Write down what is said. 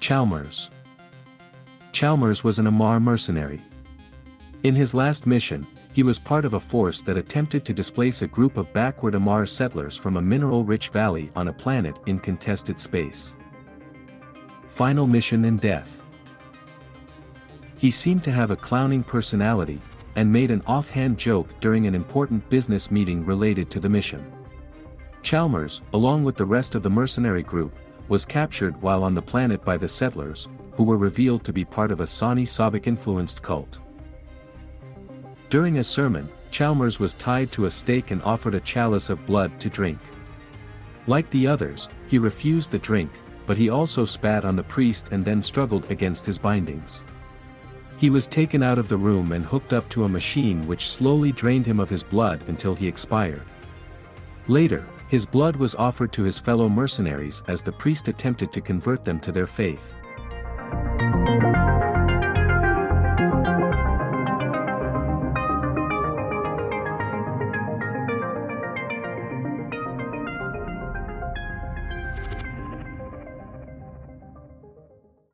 Chalmers Chalmers was an Amarr mercenary. In his last mission, he was part of a force that attempted to displace a group of backward Amarr settlers from a mineral-rich valley on a planet in contested space. Final mission and death. He seemed to have a clowning personality, and made an offhand joke during an important business meeting related to the mission. Chalmers, along with the rest of the mercenary group, was captured while on the planet by the settlers, who were revealed to be part of a Sani Sabik-influenced cult. During a sermon, Chalmers was tied to a stake and offered a chalice of blood to drink. Like the others, he refused the drink, but he also spat on the priest and then struggled against his bindings. He was taken out of the room and hooked up to a machine which slowly drained him of his blood until he expired. Later, his blood was offered to his fellow mercenaries as the priest attempted to convert them to their faith.